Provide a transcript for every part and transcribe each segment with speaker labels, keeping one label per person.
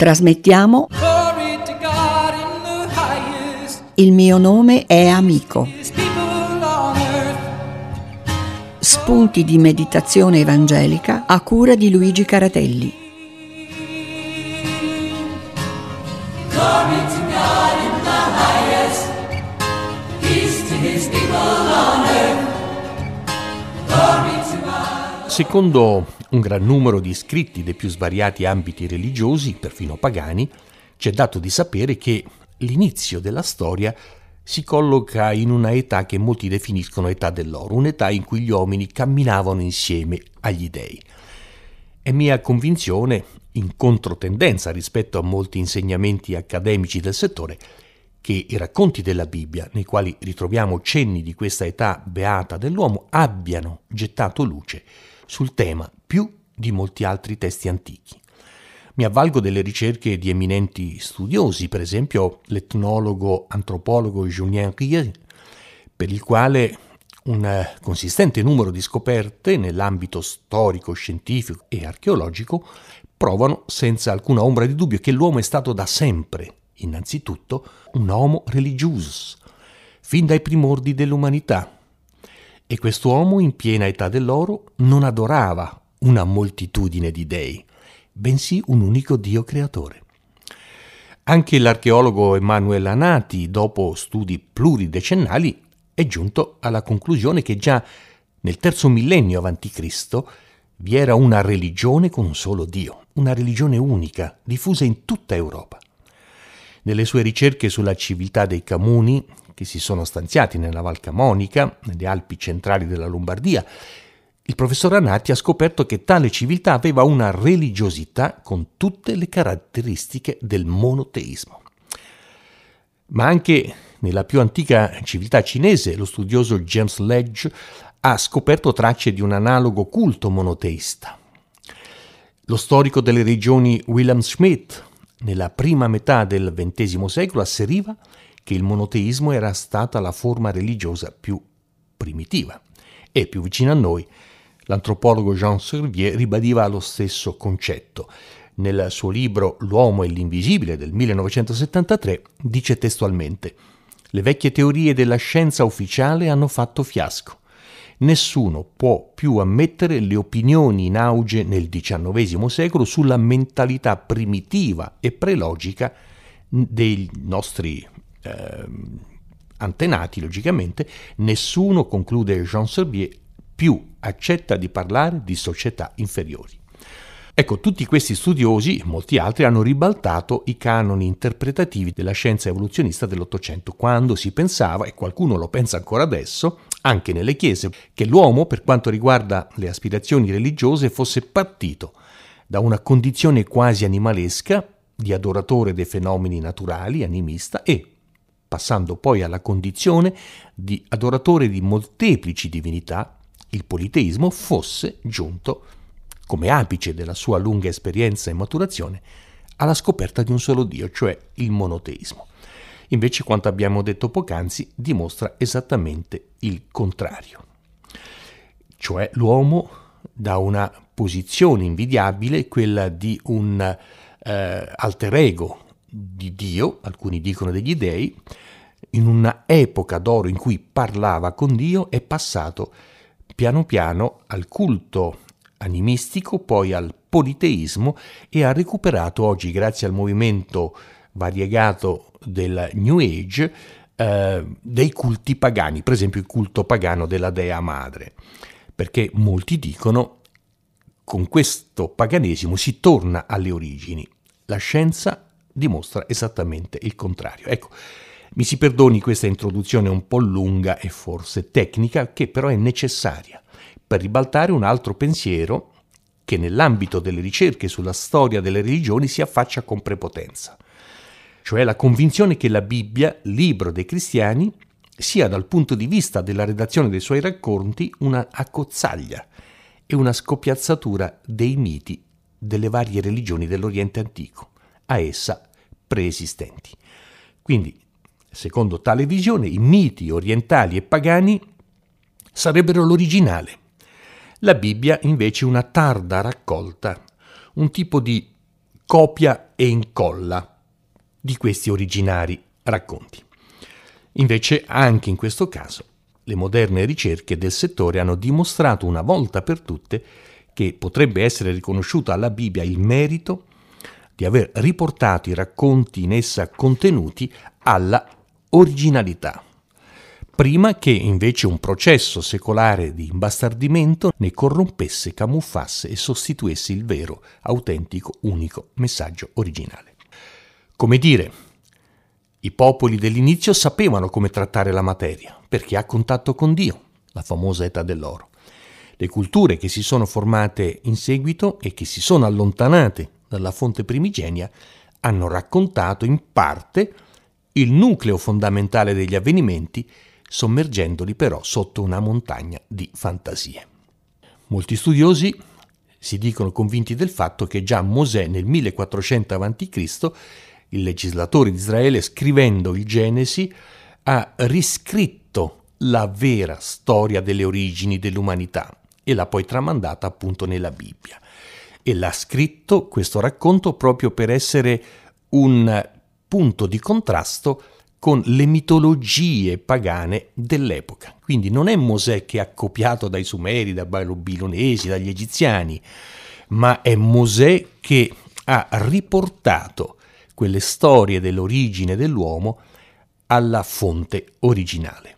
Speaker 1: Trasmettiamo. Il mio nome è amico. Spunti di meditazione evangelica a cura di Luigi Caratelli.
Speaker 2: Secondo un gran numero di scritti dei più svariati ambiti religiosi, perfino pagani, c'è dato di sapere che l'inizio della storia si colloca in una età che molti definiscono età dell'oro, un'età in cui gli uomini camminavano insieme agli dei. È mia convinzione, in controtendenza rispetto a molti insegnamenti accademici del settore, che i racconti della Bibbia, nei quali ritroviamo cenni di questa età beata dell'uomo, abbiano gettato luce sul tema più di molti altri testi antichi. Mi avvalgo delle ricerche di eminenti studiosi, per esempio l'etnologo antropologo Julien Rier, per il quale un consistente numero di scoperte nell'ambito storico, scientifico e archeologico provano senza alcuna ombra di dubbio che l'uomo è stato da sempre, innanzitutto, un homo religius, fin dai primordi dell'umanità. E quest'uomo in piena età dell'oro non adorava una moltitudine di dei, bensì un unico Dio creatore. Anche l'archeologo Emanuele Anati, dopo studi pluridecennali, è giunto alla conclusione che già nel terzo millennio a.C. vi era una religione con un solo Dio, una religione unica, diffusa in tutta Europa. Nelle sue ricerche sulla civiltà dei Camuni, che si sono stanziati nella Val Camonica, nelle Alpi centrali della Lombardia, il professor Anati ha scoperto che tale civiltà aveva una religiosità con tutte le caratteristiche del monoteismo. Ma anche nella più antica civiltà cinese, lo studioso James Ledge ha scoperto tracce di un analogo culto monoteista. Lo storico delle regioni Wilhelm Schmidt, nella prima metà del XX secolo, asseriva che il monoteismo era stata la forma religiosa più primitiva. E più vicino a noi, l'antropologo Jean Servier ribadiva lo stesso concetto. Nel suo libro L'uomo e l'invisibile del 1973 dice testualmente Le vecchie teorie della scienza ufficiale hanno fatto fiasco. Nessuno può più ammettere le opinioni in auge nel XIX secolo sulla mentalità primitiva e prelogica dei nostri eh, antenati, logicamente. Nessuno, conclude Jean Serbier, più accetta di parlare di società inferiori. Ecco, tutti questi studiosi, molti altri, hanno ribaltato i canoni interpretativi della scienza evoluzionista dell'Ottocento, quando si pensava, e qualcuno lo pensa ancora adesso, anche nelle chiese, che l'uomo, per quanto riguarda le aspirazioni religiose, fosse partito da una condizione quasi animalesca di adoratore dei fenomeni naturali, animista, e, passando poi alla condizione di adoratore di molteplici divinità, il politeismo fosse giunto come apice della sua lunga esperienza e maturazione, alla scoperta di un solo Dio, cioè il monoteismo. Invece quanto abbiamo detto poc'anzi dimostra esattamente il contrario. Cioè l'uomo da una posizione invidiabile, quella di un eh, alter ego di Dio, alcuni dicono degli dei, in una epoca d'oro in cui parlava con Dio, è passato piano piano al culto animistico, poi al politeismo e ha recuperato oggi, grazie al movimento variegato del New Age, eh, dei culti pagani, per esempio il culto pagano della dea madre, perché molti dicono con questo paganesimo si torna alle origini. La scienza dimostra esattamente il contrario. Ecco, mi si perdoni questa introduzione un po' lunga e forse tecnica, che però è necessaria per ribaltare un altro pensiero che nell'ambito delle ricerche sulla storia delle religioni si affaccia con prepotenza, cioè la convinzione che la Bibbia, libro dei cristiani, sia dal punto di vista della redazione dei suoi racconti una accozzaglia e una scoppiazzatura dei miti delle varie religioni dell'Oriente antico, a essa preesistenti. Quindi, secondo tale visione, i miti orientali e pagani sarebbero l'originale, la Bibbia invece una tarda raccolta, un tipo di copia e incolla di questi originari racconti. Invece, anche in questo caso, le moderne ricerche del settore hanno dimostrato una volta per tutte che potrebbe essere riconosciuto alla Bibbia il merito di aver riportato i racconti in essa contenuti alla originalità, prima che invece un processo secolare di imbastardimento ne corrompesse, camuffasse e sostituisse il vero, autentico, unico messaggio originale. Come dire, i popoli dell'inizio sapevano come trattare la materia, perché ha contatto con Dio, la famosa età dell'oro. Le culture che si sono formate in seguito e che si sono allontanate dalla fonte primigenia hanno raccontato in parte il nucleo fondamentale degli avvenimenti, sommergendoli però sotto una montagna di fantasie. Molti studiosi si dicono convinti del fatto che già Mosè nel 1400 a.C il legislatore di Israele, scrivendo il Genesi, ha riscritto la vera storia delle origini dell'umanità e l'ha poi tramandata appunto nella Bibbia. E l'ha scritto questo racconto proprio per essere un punto di contrasto con le mitologie pagane dell'epoca. Quindi non è Mosè che ha copiato dai Sumeri, dai Babilonesi, dagli Egiziani, ma è Mosè che ha riportato quelle storie dell'origine dell'uomo alla fonte originale.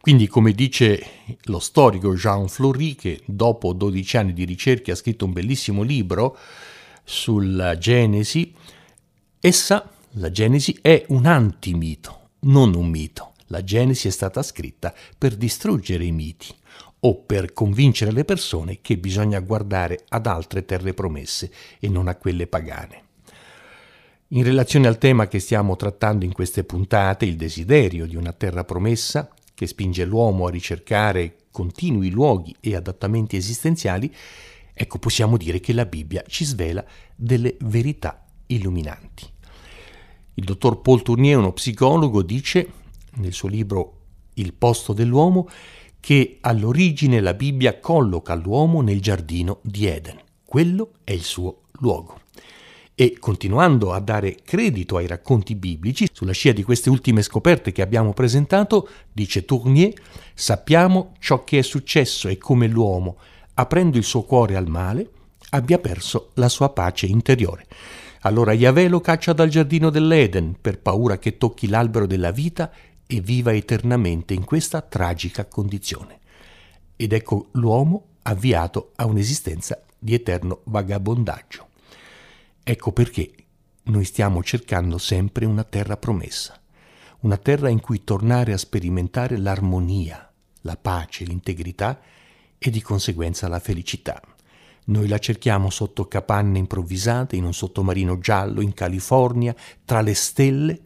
Speaker 2: Quindi, come dice lo storico Jean Fleury, che dopo 12 anni di ricerche ha scritto un bellissimo libro sulla Genesi, essa, la Genesi, è un antimito, non un mito. La Genesi è stata scritta per distruggere i miti o per convincere le persone che bisogna guardare ad altre terre promesse e non a quelle pagane. In relazione al tema che stiamo trattando in queste puntate, il desiderio di una terra promessa, che spinge l'uomo a ricercare continui luoghi e adattamenti esistenziali, ecco possiamo dire che la Bibbia ci svela delle verità illuminanti. Il dottor Paul Tournier, uno psicologo, dice nel suo libro Il posto dell'uomo che all'origine la Bibbia colloca l'uomo nel giardino di Eden. Quello è il suo luogo. E continuando a dare credito ai racconti biblici, sulla scia di queste ultime scoperte che abbiamo presentato, dice Tournier, sappiamo ciò che è successo e come l'uomo, aprendo il suo cuore al male, abbia perso la sua pace interiore. Allora Yahweh lo caccia dal giardino dell'Eden per paura che tocchi l'albero della vita e viva eternamente in questa tragica condizione. Ed ecco l'uomo avviato a un'esistenza di eterno vagabondaggio. Ecco perché noi stiamo cercando sempre una terra promessa, una terra in cui tornare a sperimentare l'armonia, la pace, l'integrità e di conseguenza la felicità. Noi la cerchiamo sotto capanne improvvisate, in un sottomarino giallo, in California, tra le stelle,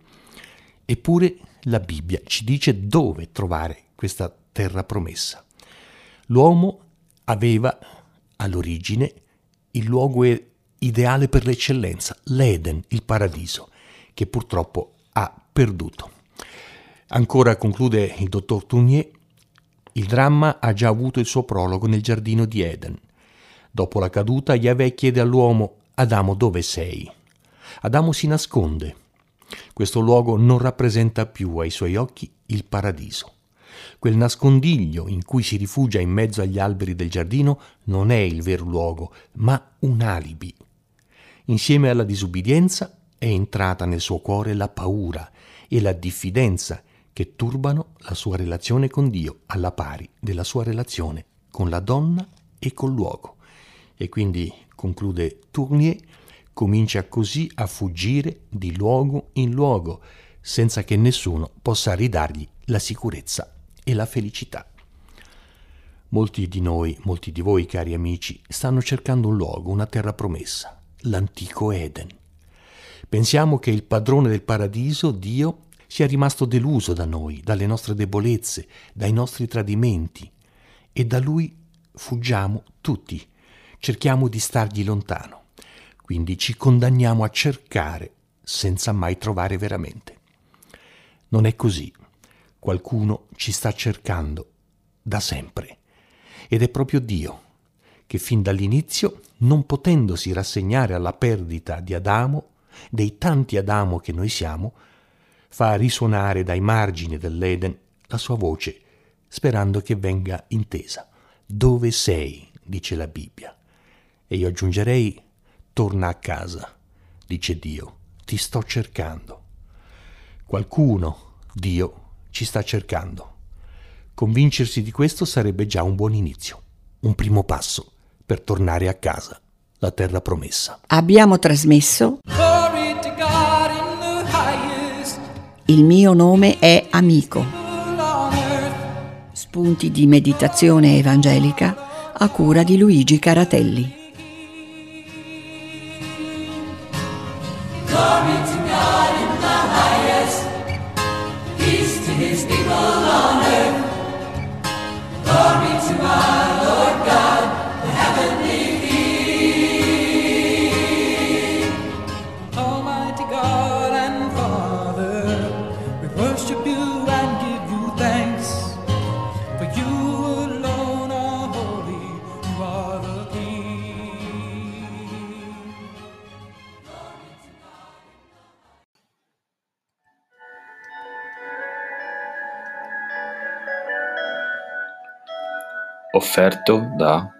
Speaker 2: eppure la Bibbia ci dice dove trovare questa terra promessa. L'uomo aveva all'origine il luogo ideale per l'eccellenza, l'Eden, il paradiso, che purtroppo ha perduto. Ancora conclude il dottor Tournier, il dramma ha già avuto il suo prologo nel giardino di Eden. Dopo la caduta, Yahweh chiede all'uomo, Adamo dove sei? Adamo si nasconde. Questo luogo non rappresenta più ai suoi occhi il paradiso. Quel nascondiglio in cui si rifugia in mezzo agli alberi del giardino non è il vero luogo, ma un alibi, Insieme alla disubbidienza è entrata nel suo cuore la paura e la diffidenza che turbano la sua relazione con Dio alla pari della sua relazione con la donna e col luogo. E quindi, conclude Tournier, comincia così a fuggire di luogo in luogo, senza che nessuno possa ridargli la sicurezza e la felicità. Molti di noi, molti di voi, cari amici, stanno cercando un luogo, una terra promessa l'antico Eden. Pensiamo che il padrone del paradiso, Dio, sia rimasto deluso da noi, dalle nostre debolezze, dai nostri tradimenti, e da lui fuggiamo tutti, cerchiamo di stargli lontano. Quindi ci condanniamo a cercare senza mai trovare veramente. Non è così. Qualcuno ci sta cercando da sempre ed è proprio Dio che fin dall'inizio, non potendosi rassegnare alla perdita di Adamo, dei tanti Adamo che noi siamo, fa risuonare dai margini dell'Eden la sua voce, sperando che venga intesa. Dove sei? dice la Bibbia. E io aggiungerei, torna a casa, dice Dio, ti sto cercando. Qualcuno, Dio, ci sta cercando. Convincersi di questo sarebbe già un buon inizio, un primo passo per tornare a casa, la terra promessa.
Speaker 1: Abbiamo trasmesso Il mio nome è Amico. Spunti di meditazione evangelica a cura di Luigi Caratelli.
Speaker 3: Glory to God in the highest, peace to his people on earth. Glory to our
Speaker 4: Offerto da